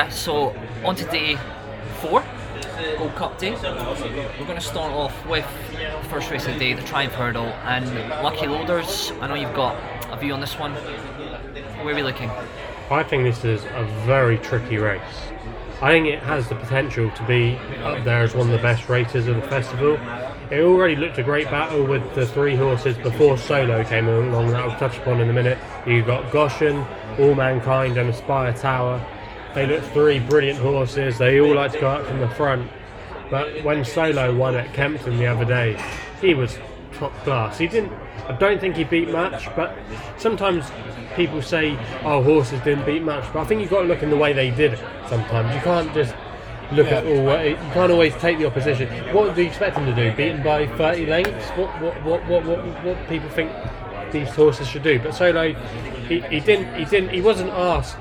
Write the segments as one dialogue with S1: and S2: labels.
S1: Yeah, so on to day four, Gold Cup day. We're going to start off with first race of the day, the Triumph Hurdle, and Lucky Loaders. I know you've got a view on this one. Where are we looking?
S2: I think this is a very tricky race. I think it has the potential to be up there as one of the best races of the festival. It already looked a great battle with the three horses before Solo came along, that I'll touch upon in a minute. You've got Goshen, Allmankind, and Aspire Tower. They look three brilliant horses, they all like to go up from the front. But when Solo won at Kempton the other day, he was top class. He didn't. I don't think he beat much, but sometimes people say, "Oh, horses didn't beat much," but I think you've got to look in the way they did it. Sometimes you can't just look at all. You can't always take the opposition. What do you expect him to do? Beaten by 30 lengths? What what what what what, what people think these horses should do? But Solo, he, he didn't. He didn't. He wasn't asked.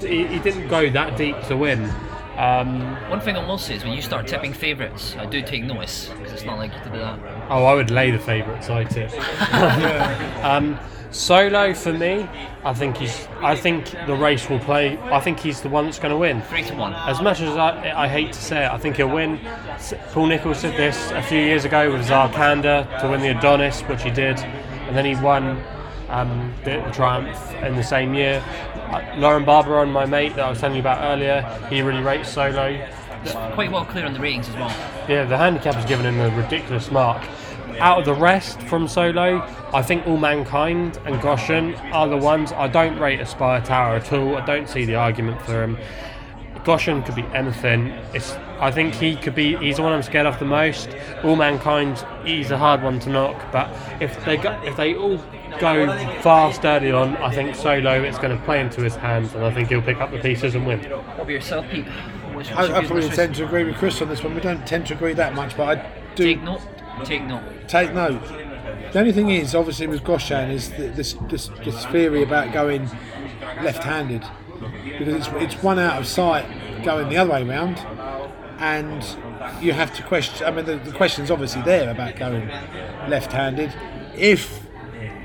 S2: He, he didn't go that deep to win. Um,
S1: One thing I will say is when you start tipping favourites, I do take notice because it's not like you to do that.
S2: Oh, I would lay the favourites. I tip. um, Solo for me, I think he's. I think the race will play. I think he's the one that's going to win.
S1: Three to one.
S2: As much as I, I hate to say it, I think he'll win. Paul Nicholls did this a few years ago with Zarkandar to win the Adonis, which he did, and then he won um, the, the Triumph in the same year. Uh, Lauren Barberon, my mate that I was telling you about earlier, he really rates Solo.
S1: Quite well clear on the ratings as well.
S2: Yeah, the handicap has given him a ridiculous mark. Out of the rest from Solo, I think Allmankind and Goshen are the ones. I don't rate Aspire Tower at all. I don't see the argument for him. Goshen could be anything. It's, I think he could be. He's the one I'm scared of the most. All Mankind, he's a hard one to knock. But if they go, if they all go fast early on, I think Solo it's going to play into his hands, and I think he'll pick up the pieces and win.
S1: What about yourself, Pete? What's, what's
S3: I,
S1: your
S3: I probably tend to agree with Chris on this one. We don't tend to agree that much, but I do
S1: Take note. Take note.
S3: take note. The only thing is, obviously, with Goshen is th- this, this this theory about going left-handed because it's it's one out of sight going the other way round, and you have to question. I mean, the, the question's obviously there about going left-handed. If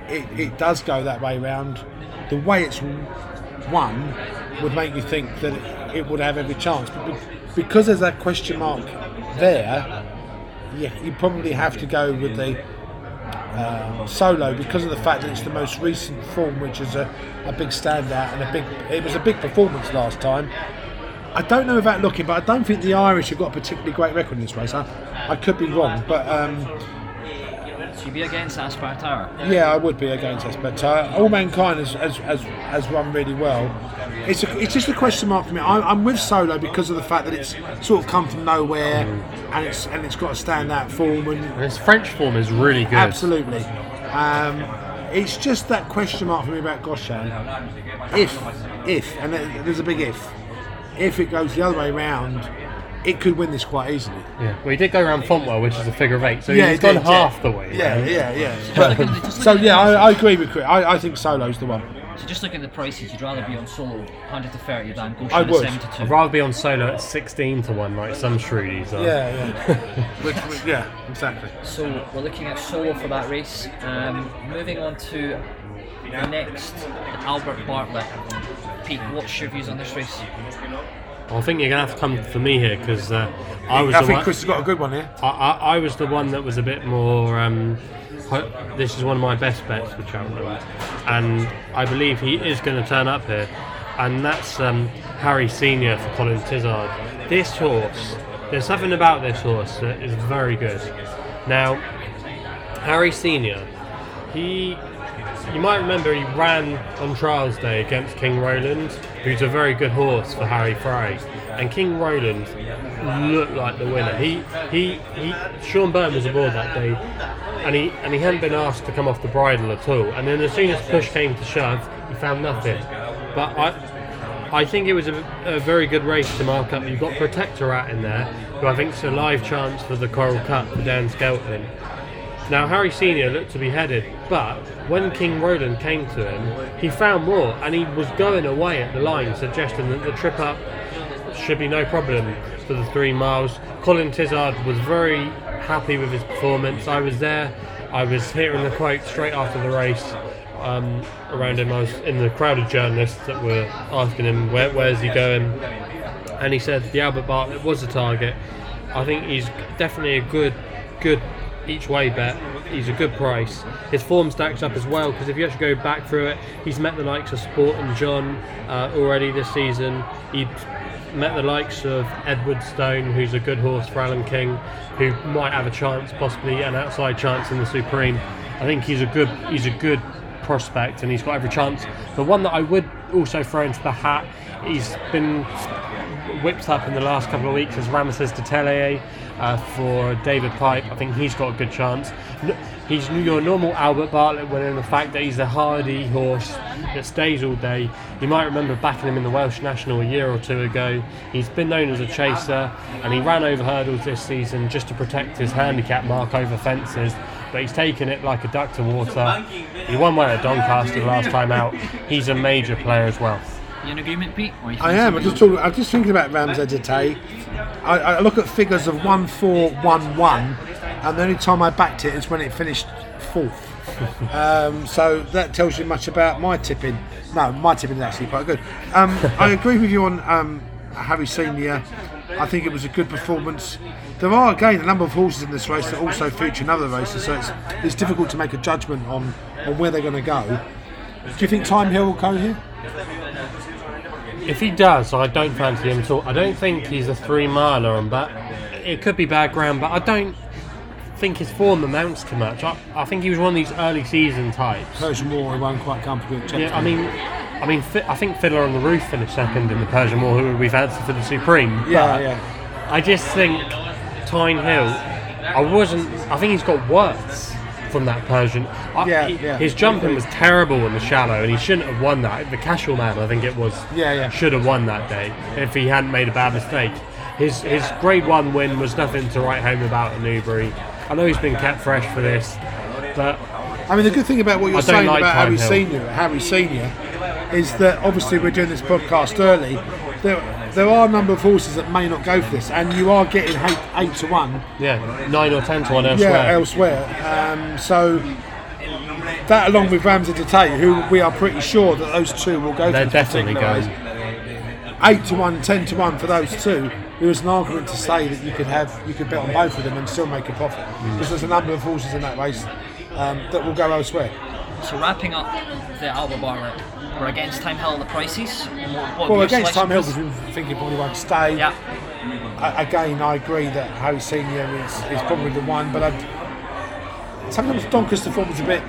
S3: it, it does go that way round, the way it's won would make you think that it, would have every chance. But because there's that question mark there, yeah, you probably have to go with the um, solo because of the fact that it's the most recent form, which is a, a big standout and a big. It was a big performance last time. I don't know about looking, but I don't think the Irish have got a particularly great record in this race. I, I could be wrong, but um,
S1: So you'd be against Aspire Tower.
S3: yeah, I would be against us. But uh, Allmankind has, has, has, has run really well. It's, a, it's just a question mark for me. I'm, I'm with Solo because of the fact that it's sort of come from nowhere and it's and it's got a standout form and
S2: And his French form is really good.
S3: Absolutely. Um, it's just that question mark for me about Goshen. If, if, and there's a big if, if it goes the other way round, it could win this quite easily.
S2: Yeah. Well, he did go around Fontwell, which is a figure of eight, so
S3: Yeah,
S2: he's
S3: it
S2: gone
S3: did,
S2: half
S3: yeah.
S2: the way.
S3: Yeah, yeah, yeah.
S1: Just looking at the- just
S3: so yeah, I, I agree with Chris. I, I think Solo's the one.
S1: So just looking at the prices, you'd rather be on solo 100 to 30 than Goshen
S3: I
S1: at
S3: would.
S1: 72.
S2: I'd rather be on solo at 16 to 1, like some shrewdies are.
S3: Yeah, yeah. which, which- yeah, exactly.
S1: So we're looking at solo for that race. Um, moving on to the next, Albert Bartlett. Pete, what's your views on this race?
S2: I think you're going to have to come for me here because uh, I was
S3: I
S2: the
S3: think
S2: one.
S3: Chris has got a good one here.
S2: I, I, I was the one that was a bit more. Um, this is one of my best bets for Cheltenham, and I believe he is going to turn up here, and that's um, Harry Senior for Colin Tizzard. This horse, there's something about this horse that is very good. Now, Harry Senior, he. You might remember he ran on trials day against King Roland, who's a very good horse for Harry Fry. And King Roland looked like the winner. He, he, he. Sean Byrne was aboard that day, and he and he hadn't been asked to come off the bridle at all. And then as soon as push came to shove, he found nothing. But I, I think it was a, a very good race to mark up. You've got Protectorat in there, who I think is a live chance for the Coral Cup for Dan Skelton. Now Harry Senior looked to be headed, but when King Roland came to him, he found more, and he was going away at the line, suggesting that the trip up should be no problem for the three miles. Colin Tizzard was very happy with his performance. I was there. I was hearing the quote straight after the race. um, around him. I was in the crowd of journalists that were asking him where, where's he going, and he said the Albert Bartlett was the target. I think he's definitely a good, good each way bet. He's a good price. His form stacks up as well because if you actually go back through it, he's met the likes of Sporting John uh, already this season. He met the likes of Edwardstone, who's a good horse for Alan King, who might have a chance, possibly an outside chance in the Supreme. I think he's a good he's a good prospect and he's got every chance. The one that I would also throw into the hat, he's been whipped up in the last couple of weeks as Ramses de Teillee uh, for David Pipe. I think he's got a good chance. He's your normal Albert Bartlett winner in the fact that he's a hardy horse that stays all day. You might remember backing him in the Welsh National a year or two ago. He's been known as a chaser and he ran over hurdles this season just to protect his handicap mark over fences. But he's taken it like a duck to water. He won well at Doncaster last time out. He's a major player as well.
S1: You in agreement, Pete?
S3: I am. I'm just talking. I'm just thinking about Ramsey Dete. I, I look at figures of one four one one, and the only time I backed it is when it finished fourth. um, so that tells you much about my tipping. No, my tipping is actually quite good. Um, I agree with you on um, Harry Senior. I think it was a good performance. There are again a number of horses in this race that also feature in other races, so it's it's difficult to make a judgment on on where they're going to go. Do you think Thyme Hill will go here?
S2: If he does, I don't fancy him at all. I don't think he's a three miler, but it could be bad ground. But I don't think his form amounts to much. I, I think he was one of these early season types.
S3: Persian War he won quite comfortably
S2: Yeah, I mean, I mean, I think Fiddler on the Roof finished second in the Persian War, who we fancy for the Supreme.
S3: Yeah, yeah.
S2: I just think Thyme Hill. I wasn't. I think he's got worse from that Persian.
S3: Yeah,
S2: he-
S3: yeah.
S2: His jumping was terrible in the Challow, and he shouldn't have won that. The Casual Man, I think it was.
S3: Yeah, yeah.
S2: Should have won that day if he hadn't made a bad mistake. His his Grade One win was nothing to write home about in Newbury. I know he's been kept fresh for this, but
S3: I mean, the good thing about what you're saying
S2: like
S3: about Harry
S2: Hill.
S3: Senior, Harry Senior, is that obviously we're doing this podcast early. There are a number of horses that may not go for this, and you are getting eight, eight to one,
S2: yeah, nine or ten to one elsewhere.
S3: yeah, elsewhere. Um, so that, along with Ramsey Dete, who we are pretty sure that those two will go.
S2: They're
S3: for
S2: definitely going.
S3: Eight to one, ten to one for those two. There is an argument to say that you could have you could bet on both of them and still make a profit
S2: Mm.
S3: because there's a number of horses in that race um, that will go elsewhere.
S1: So wrapping up the Albert Bartlett, we're against Thyme Hill at the prices. What- what
S3: Well, against Time
S1: selection
S3: Hill,
S1: was?
S3: because we think he probably won't stay.
S1: Yeah.
S3: I, again, I agree that Harry Senior is, is probably the one, but I'd, sometimes Doncaster form is a bit.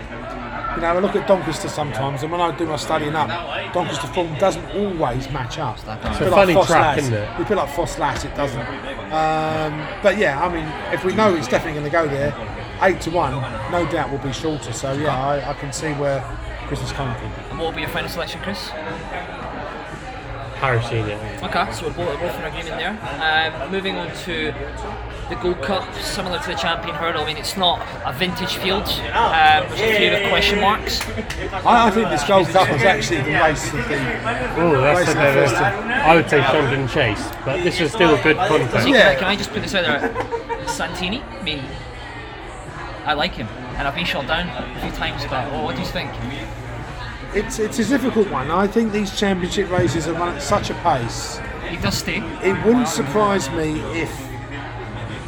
S3: You know, I look at Doncaster sometimes, and when I do my studying up, Doncaster form doesn't always match up. It's
S2: a funny track, isn't it?
S3: A bit like Ffos Las, it doesn't. Um, but yeah, I mean, if we know it's definitely going to go there, eight to one, no doubt will be shorter. So yeah, I, I can see where Chris is coming from.
S1: And what will be your final selection, Chris?
S2: Harry Senior.
S1: Okay, so we're both, we're both in agreement there. Um, moving on to the Gold Cup, similar to the Champion Hurdle. I mean, it's not a vintage field. Um, there's a few with question marks.
S3: I, I think this Gold Cup was actually the race of the.
S2: Oh, that's
S3: Race
S2: a
S3: the
S2: bit of
S3: first
S2: a- I would say Shonkin Chase, but this is still a good content.
S1: See,
S3: Yeah.
S1: can, I, can I just put this out there? Santini, I mean, I like him, and I've been shot down a few times. But oh, what do you think?
S3: It's it's a difficult one. I think these championship races are run at such a pace.
S1: He does stay.
S3: It wouldn't surprise me if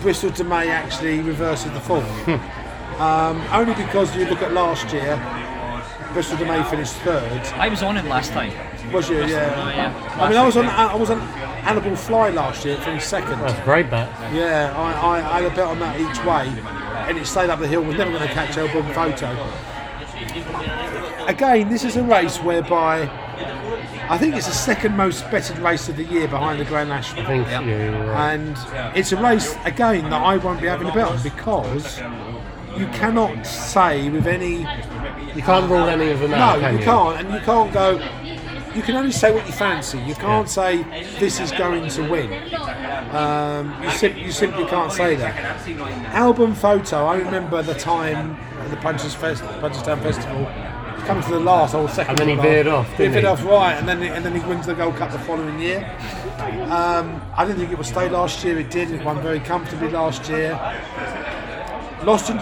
S3: Bristol De Mai actually reverses the form. um, only because you look at last year, Bristol De Mai finished third.
S1: I was on him last time.
S3: Was you?
S1: Oh,
S3: Yeah.
S1: yeah.
S3: I mean, I was on I was on Anibale Fly last year, finished second.
S2: That's a great bet.
S3: Yeah, I, I, I had a bet on that each way, and it stayed up the hill. Was never going to catch Al Boum Photo. Again, this is a race whereby I think it's the second most betted race of the year behind the Grand National.
S2: I think
S1: Yeah.
S2: you're right.
S3: And it's a race again that I won't be having a bet on because you cannot say with any
S2: You can't rule any of them
S3: no,
S2: out, can
S3: you
S2: you?
S3: can't, and you can't go. You can only say what you fancy. You can't say this is going to win. Um, you, sim- you simply can't say that. Al Boum Photo. I remember the time at the Punches Fest, Punchestown Festival. Coming to the last or second.
S2: And then he veered off,
S3: He veered off right, and then and then he wins the Gold Cup the following year. Um, I didn't think it would stay last year. It did. It won very comfortably last year. Lost in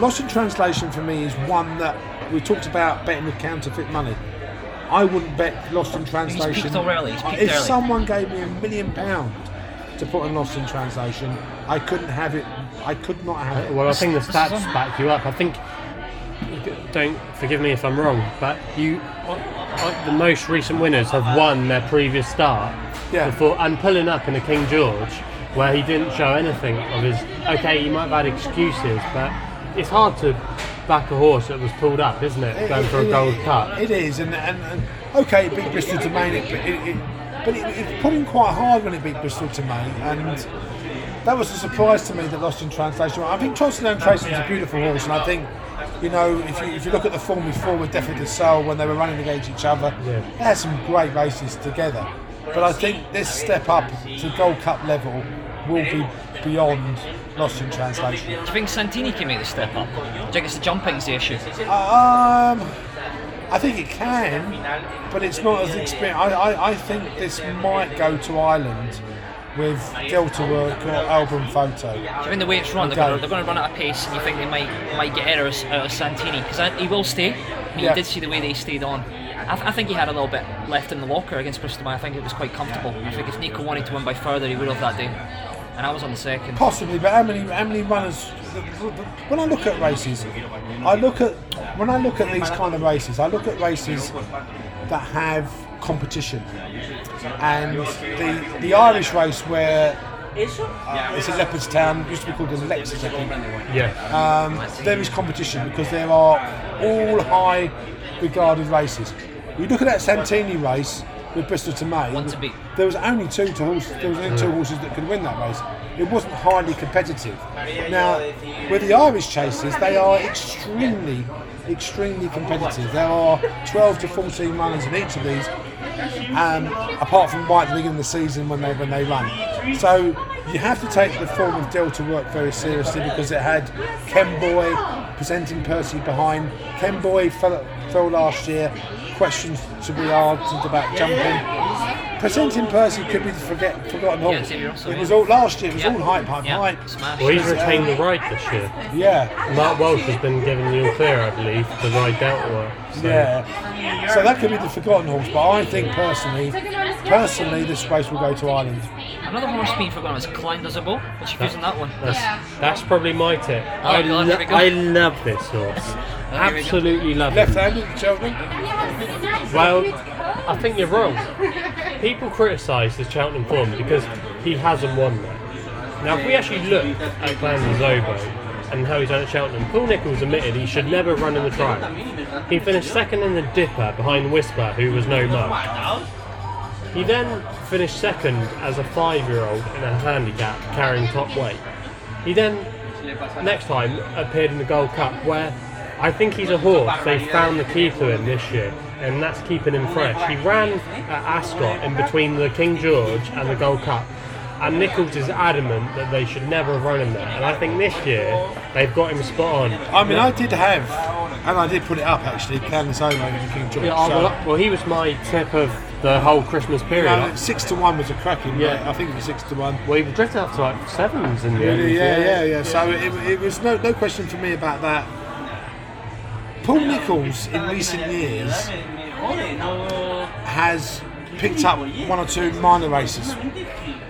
S3: Lost in Translation for me is one that we talked about betting with counterfeit money. I wouldn't bet Lost in Translation.
S1: peaked already, he's peaked
S3: if
S1: early.
S3: someone gave me a million pound to put on Lost in Translation, I couldn't have it. I could not have it.
S2: Well, I think the stats back you up. I think. Don't forgive me if I'm wrong, but you, uh, the most recent winners have won their previous start.
S3: Yeah.
S2: Before and pulling up in a King George, where he didn't show anything of his. Okay, he might have had excuses, but it's hard to back a horse that was pulled up, isn't it? Going for a
S3: It-
S2: gold
S3: it-
S2: cup.
S3: It is, and, and, and okay, it beat Bristol De Mai, it, it, it, but it, it put him quite hard when it beat Bristol De Mai, and that was a surprise to me that Lost in Translation. I think and Tracy is a beautiful horse, and I think. You know, if you, if you look at the form before with Defi du Seuil when they were running against each other,
S2: Yeah.
S3: they had some great races together. But I think this step up to Gold Cup level will be beyond Lost in Translation.
S1: Do you think Santini can make the step up? Do you think it's the jumping's the issue?
S3: Um, I think it can, but it's not as experienced. I, I, I think this might go to Ireland with Delta Work or Al Boum Photo.
S1: Do you think the way it's run, they're going, to, they're going to run at a pace, and you think they might might get errors out of Santini? Because he will stay. I mean,
S3: Yeah.
S1: you did see the way they stayed on. I, th- I think he had a little bit left in the locker against Bristol. I think it was quite comfortable. I think if Nico wanted to win by further, he would have that day. And I was on the second.
S3: Possibly, but how many how many runners? When I look at races, I look at when I look at these kind of races, I look at races that have competition, and the the Irish race where uh, it's in Leopardstown, used to be called the Lexus, I think.
S2: Yeah.
S3: um, there is competition because there are all high regarded races. You look at that Santini race with Bristol De Mai.
S1: One to beat.
S3: There was only two to There was only two horses that could win that race. It wasn't highly competitive. Now, with the Irish chases, they are extremely, extremely competitive. There are 12 to 14 runners in each of these um, apart from right at the beginning of the season when they when they run. So you have to take the form of Delta work very seriously because it had Kemboy presenting Percy behind. Kemboy fell, fell last year. Questions to be answered about jumping. Presenting Percy could be the forget, forgotten
S1: Yeah,
S3: horse.
S1: Russell,
S3: it was all last year. It was
S1: Yeah.
S3: all hype, hype,
S1: Yeah,
S3: hype.
S2: Well, he's retained the right this year.
S3: Yeah.
S2: Mark Walsh has been given the all clear, I believe, to ride Delta work. So.
S3: Yeah. So that could be the forgotten horse, but I think personally, personally, this race will go to Ireland.
S1: Another horse being forgotten was Clan Des Obeaux. What's your views on that one?
S2: That's, that's probably my tip.
S1: Oh,
S2: I,
S1: God,
S2: lo-
S1: here we go.
S2: I love this horse.
S1: Here we go.
S2: Absolutely love it.
S3: Left-handed, Cheltenham.
S2: Well, I think you're wrong. People criticise the Cheltenham form because he hasn't won that. Now, if we actually look at Glenn Zobo and how he's done at Cheltenham, Paul Nicholls admitted he should never run in the trial. He finished second in the Dipper behind Whisper, who was no mug. He then finished second as a five-year-old in a handicap carrying top weight. He then, next time, appeared in the Gold Cup, where I think he's a horse they found the key to him this year, and that's keeping him fresh. He ran at Ascot in between the King George and the Gold Cup, and Nicholls is adamant that they should never have run him there. And I think this year they've got him spot on.
S3: I mean, I did have, and I did put it up actually, Clan Des Obeaux and King George.
S2: Yeah,
S3: so,
S2: well, well, he was my tip of the whole Christmas
S3: you
S2: period.
S3: know, six to one was a cracking.
S2: Yeah.
S3: Yeah, I think it was six to one.
S2: well, he drifted up to like sevens in the
S3: Yeah,
S2: end.
S3: yeah, yeah, yeah. So it, it was no no question for me about that. Paul Nicholls in recent years has picked up one or two minor races.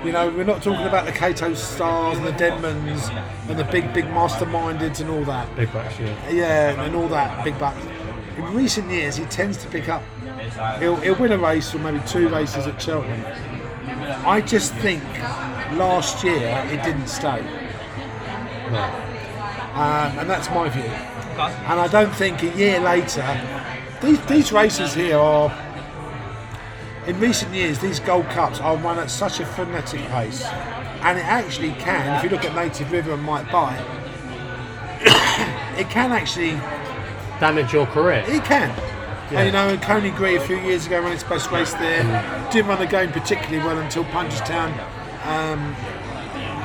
S3: You know, we're not talking about the Kauto Stars and the Denmans and the big, big Master Mindeds and all that.
S2: Big bucks, yeah.
S3: Yeah, and all that big bucks. In recent years, he tends to pick up. He'll, he'll win a race or maybe two races at Cheltenham. I just think last year it didn't stay, um, and that's my view. And I don't think a year later, these, these races here are. In recent years, these Gold Cups are run at such a frenetic pace, and it actually can. If you look at Native River and Might Bite, it can actually
S2: Damage your career.
S3: it can. And, you know, Coneygree a few years ago ran its best race there. Didn't run the game particularly well until Punchestown. Um,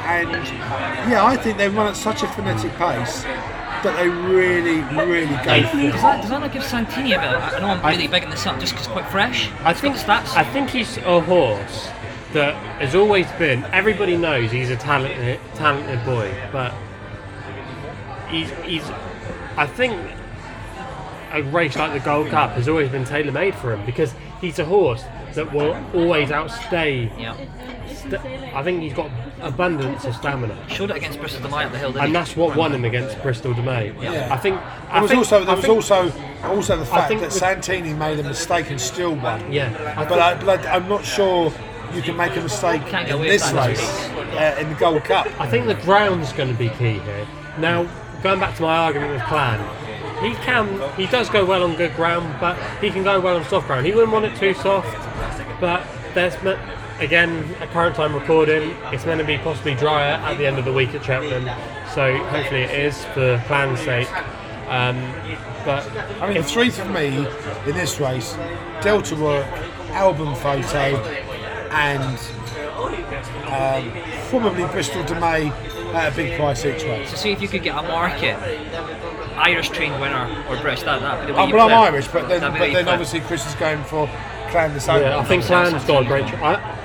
S3: and yeah, I think they run at such a frenetic pace that they really, really go for
S1: Does that, does that not give Santini a bit? of- I know I'm
S2: I-
S1: really bigging this up just because it's quite fresh.
S2: I think
S1: got the stats.
S2: I think he's a horse that has always been. Everybody knows he's a talented, talented boy, but he's he's. I think a race like the Gold Cup has always been tailor made for him because he's a horse that will always outstay.
S1: Yeah.
S2: St- I think he's got abundance of stamina.
S1: Showed it against Bristol De Mai at the Hill, didn't
S2: And that's what won him against Bristol De Mai.
S3: Yeah.
S2: I think.
S3: There
S2: I
S3: was
S2: think,
S3: also there
S2: I
S3: was
S2: think-
S3: also also the fact that Santini made a mistake and still won.
S2: Yeah, I
S3: But, I, but I, I'm not sure you can make a mistake in this race uh, in the Gold Cup.
S2: I think the ground's going to be key here. Now, going back to my argument with Clan, he can, he does go well on good ground, but he can go well on soft ground. He wouldn't want it too soft, but there's me- again at current time recording, it's meant to be possibly drier at the end of the week at Cheltenham, so hopefully it is for Clan's sake. Um, but
S3: I mean, the three for me in this race: Delta Work, Al Boum Photo, and um, probably Bristol De Mai at a big price each way.
S1: To see if you could get a market Irish trained winner or British, that that'd be the way
S3: Oh,
S1: you
S3: well, I'm. Irish, but then,
S1: That'd the
S3: but then obviously Chris is going for Clan the same.
S2: Yeah, I think Clan's got a great. Ch- I,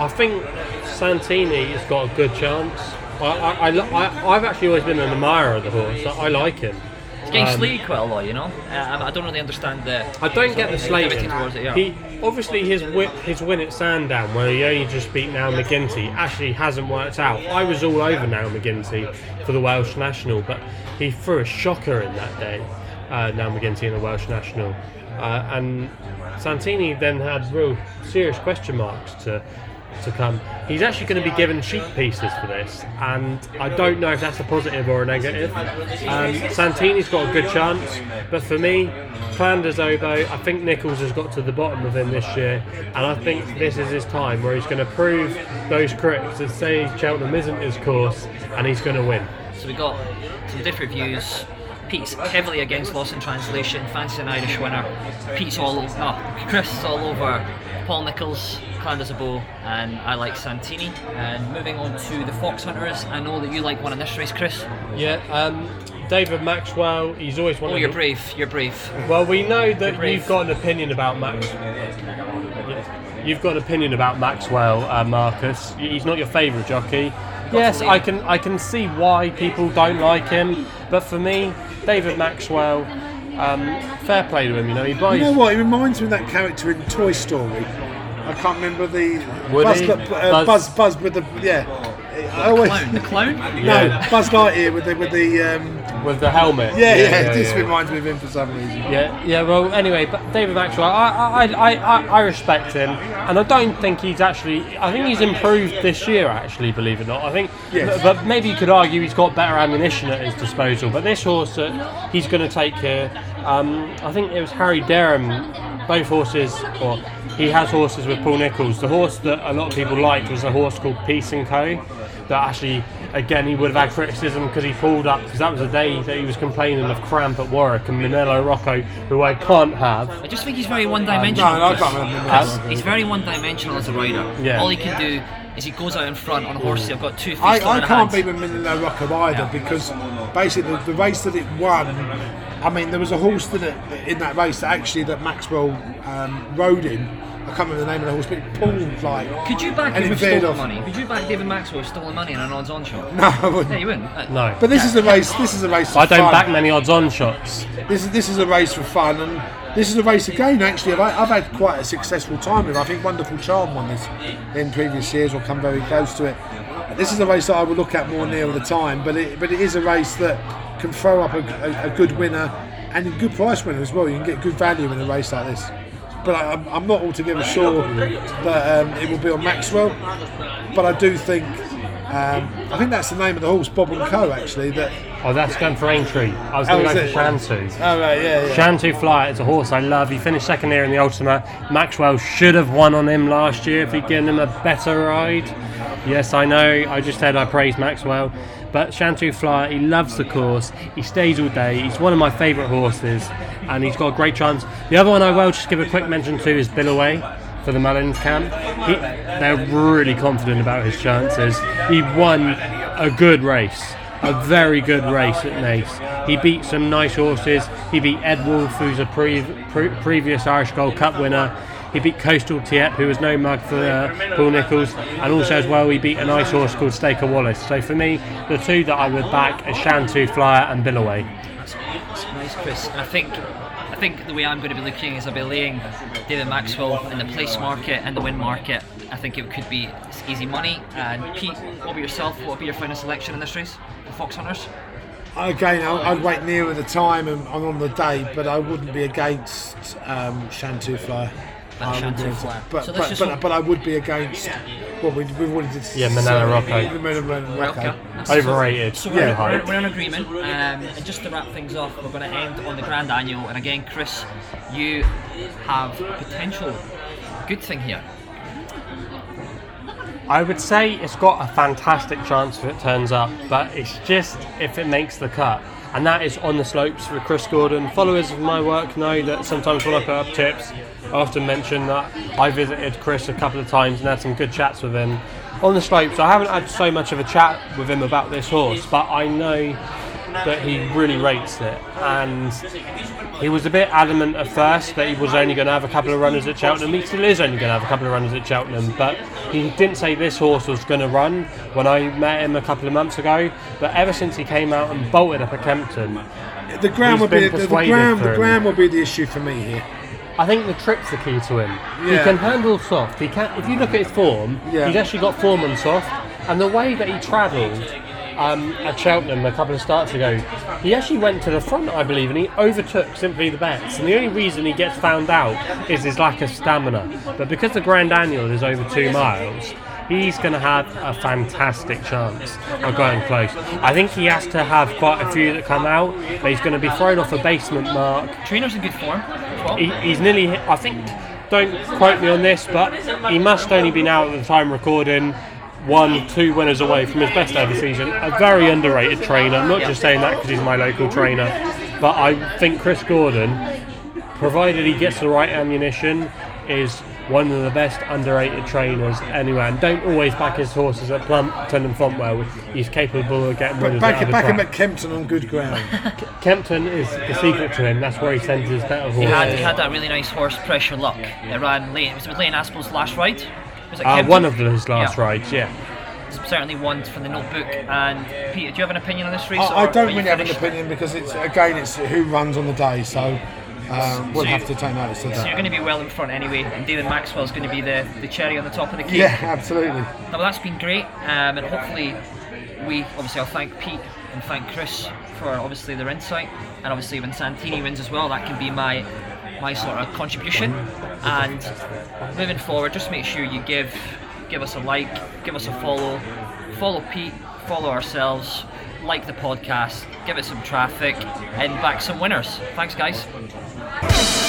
S2: I think Santini has got a good chance. I, I, I, I, I've actually always been an admirer of the horse. I, I like him.
S1: He's getting
S2: Um,
S1: slayed quite a lot, you know. Uh, I I don't really understand the.
S2: I don't get the slating.
S1: towards it, yeah.
S2: He obviously his win, his win at Sandown, where he only just beat Now McGinty, actually hasn't worked out. I was all over Now McGinty for the Welsh national, but he threw a shocker in that day. Uh, Now McGinty in the Welsh national, uh, and Santini then had real serious question marks to to come. He's actually going to be given sheet pieces for this, and I don't know if that's a positive or a negative. Um, Santini's got a good chance, but for me, Clan Des Obeaux, I think Nicholls has got to the bottom of him this year, and I think this is his time where he's going to prove those critics that say Cheltenham isn't his course, and he's going to win.
S1: So we got some different views. Pete's heavily against Lost in Translation, fancy an Irish winner. Pete's all over, no, Chris is all over Paul Nicholls, Clanders Abo, and I like Santini. And moving on to the Fox Hunters, I know that you like one in this race, Chris.
S2: Yeah, um, David Maxwell, he's always one
S1: Oh,
S2: of
S1: you're
S2: the-
S1: brave, you're brave.
S2: Well, we know that you've got an opinion about Max. You've got an opinion about Maxwell, uh, Marcus. He's not your favourite jockey. Yes, I can I can see why people don't like him, but for me, David Maxwell, um, fair play to him. You know, he buys.
S3: You know what? He reminds me of that character in Toy Story. I can't remember the
S2: Woody?
S3: Buzz, uh,
S2: Buzz-
S3: Buzz, Buzz with the yeah. I always,
S1: Clown, the clown?
S3: no,
S2: Yeah.
S3: Buzz Lightyear with the with the um,
S2: with the helmet.
S3: yeah, yeah, This
S2: yeah.
S3: reminds me of him for some reason.
S2: Yeah, yeah. Well, anyway, but David Maxwell, I, I, I, I, I respect him, and I don't think he's actually. I think he's improved this year, actually. Believe it or not, I think.
S3: Yes.
S2: But maybe you could argue he's got better ammunition at his disposal. But this horse that he's going to take here, um, I think it was Harry Derham. Both horses, or he has horses with Paul Nicholls. The horse that a lot of people liked was a horse called Peace and Co. That actually, again, he would have had criticism because he pulled up because that was the day that he was complaining of cramp at Warwick and Minella Rocco, who I can't have.
S1: I just think he's very one-dimensional.
S3: No, no, I can't remember.
S1: He's very one-dimensional as a rider.
S2: Yeah.
S1: All he can do is he goes out in front on a horse. I've got two feet
S3: I, I can't
S1: hands.
S3: beat Minella Rocco either because basically the, the race that it won. I mean, there was a horse that it, in that race that actually that Maxwell um, rode in. I can't remember the name of the horse, but it pulled like.
S1: Could you back
S3: and
S1: him
S3: it
S1: with
S3: veered
S1: stolen
S3: off.
S1: money? Could you back David Maxwell with stolen money and an odds-on shot?
S3: No, I wouldn't.
S1: Yeah, you wouldn't. Uh,
S2: No.
S3: But this is a race. This is a race.
S2: I
S3: for
S2: don't
S3: fun.
S2: back many odds-on shots.
S3: This is this is a race for fun, and this is a race again. Actually, I've, I've had quite a successful time with. it. I think Wonderful Charm won this in previous years, or come very close to it. This is a race that I would look at more near the time, but it but it is a race that can throw up a, a, a good winner and a good price winner as well. You can get good value in a race like this. But I, I'm, I'm not altogether sure that um, it will be on Maxwell. But I do think. Um, I think that's the name of the horse, Bob and Co. Actually, that
S2: Oh, that's going for Aintree. I was
S3: Oh,
S2: going to go for Shantou.
S3: Oh right, yeah, yeah.
S2: Shantou Fly, it's a horse I love. He finished second here in the Ultima. Maxwell should have won on him last year if he'd given him a better ride. Yes, I know. I just said I praised Maxwell. But Shantou Flyer, he loves the course. He stays all day. He's one of my favourite horses, and he's got a great chance. The other one I will just give a quick mention to is Billaway for the Mullins camp. He, they're really confident about his chances. He won a good race a very good race at Naas. He beat some nice horses. He beat Edwulf, who's a pre- pre- previous Irish Gold Cup winner. He beat Coastal Tiep, who was no mug for uh, Paul Nicholls, and also as well he beat a nice horse called Staker Wallace. So for me, the two that I would back are Shantou Flyer and Billaway.
S1: It's nice, Chris. And I think I think the way I'm going to be looking is I'll be laying David Maxwell in the place market and the win market. I think it could be easy money. And Pete, what about yourself? What would be your final selection in this race? The Fox Hunters?
S3: Again, I- I'd wait nearer the time and, and on the day, but I wouldn't be against um, Shantou Flyer.
S1: But
S3: I would be-
S1: Shantou
S3: But,
S1: So let's
S3: but, but, but I would be against. Well, we, we've already did.
S2: Yeah, Minella Rocco.
S3: The Minella Rocco.
S1: Okay.
S2: Overrated.
S1: So
S2: really
S1: we're,
S2: high.
S1: we're, we're in agreement. Um, and just to wrap things off, we're going to end on the Grand Annual. And again, Chris, you have potential good thing here.
S2: I would say it's got a fantastic chance if it turns up, but it's just if it makes the cut. And that is on the slopes with Chris Gordon. Followers of my work know that sometimes when I put up tips, I often mention that I visited Chris a couple of times and had some good chats with him. On the slopes, I haven't had so much of a chat with him about this horse, but I know that he really rates it. And he was a bit adamant at first that he was only going to have a couple of runners at Cheltenham. He still is only going to have a couple of runners at Cheltenham, but he didn't say this horse was going to run when I met him a couple of months ago. But ever since he came out and bolted up at Kempton,
S3: The ground will be the, the ground. The ground will be the issue for me here.
S2: I think the trip's the key to him. He can handle soft. He can. If you look at his form,
S3: Yeah.
S2: he's actually got form on soft, and the way that he travelled um, at Cheltenham a couple of starts ago, he actually went to the front, I believe, and he overtook Simply The Betts. And the only reason he gets found out is his lack of stamina. But because the Grand Annual is over two miles. He's going to have a fantastic chance of going close. I think he has to have quite a few that come out, but he's going to be thrown off a basement mark
S1: Trainer's in good form well.
S2: he, he's nearly hit, I think don't quote me on this but he must only be now at the time recording one two winners away from his best ever season a very underrated trainer I'm not just saying that because he's my local trainer but I think Chris Gordon provided he gets the right ammunition is one of the best underrated trainers anywhere and don't always back his horses at Plumpton and Fontwell he's capable of getting
S3: But
S2: winners
S3: back,
S2: out of the
S3: back him at Kempton on good ground.
S2: Kempton is the secret to him that's where he sends his better
S1: He
S2: horses
S1: had, he had that really nice horse, Pressure Luck. It ran late. It Was it Leighton Aspell's last ride? Was it
S2: uh, one of his last
S1: Yeah.
S2: rides yeah
S1: certainly one from the notebook. And Peter, do you have an opinion on this race?
S3: I, I don't
S1: are you
S3: really have an opinion because it's again it's who runs on the day, so um, we'll
S1: So
S3: have to take notice of
S1: So you're going to be well in front anyway, and David Maxwell's going to be the, the cherry on the top of the cake.
S3: Yeah, absolutely.
S1: Now, well, that's been great, um, and hopefully, we obviously I'll thank Pete and thank Chris for obviously their insight, and obviously when Santini wins as well, that can be my my sort of contribution. And moving forward, just make sure you give give us a like, give us a follow, follow Pete, follow ourselves, like the podcast, give it some traffic, and back some winners. Thanks, guys.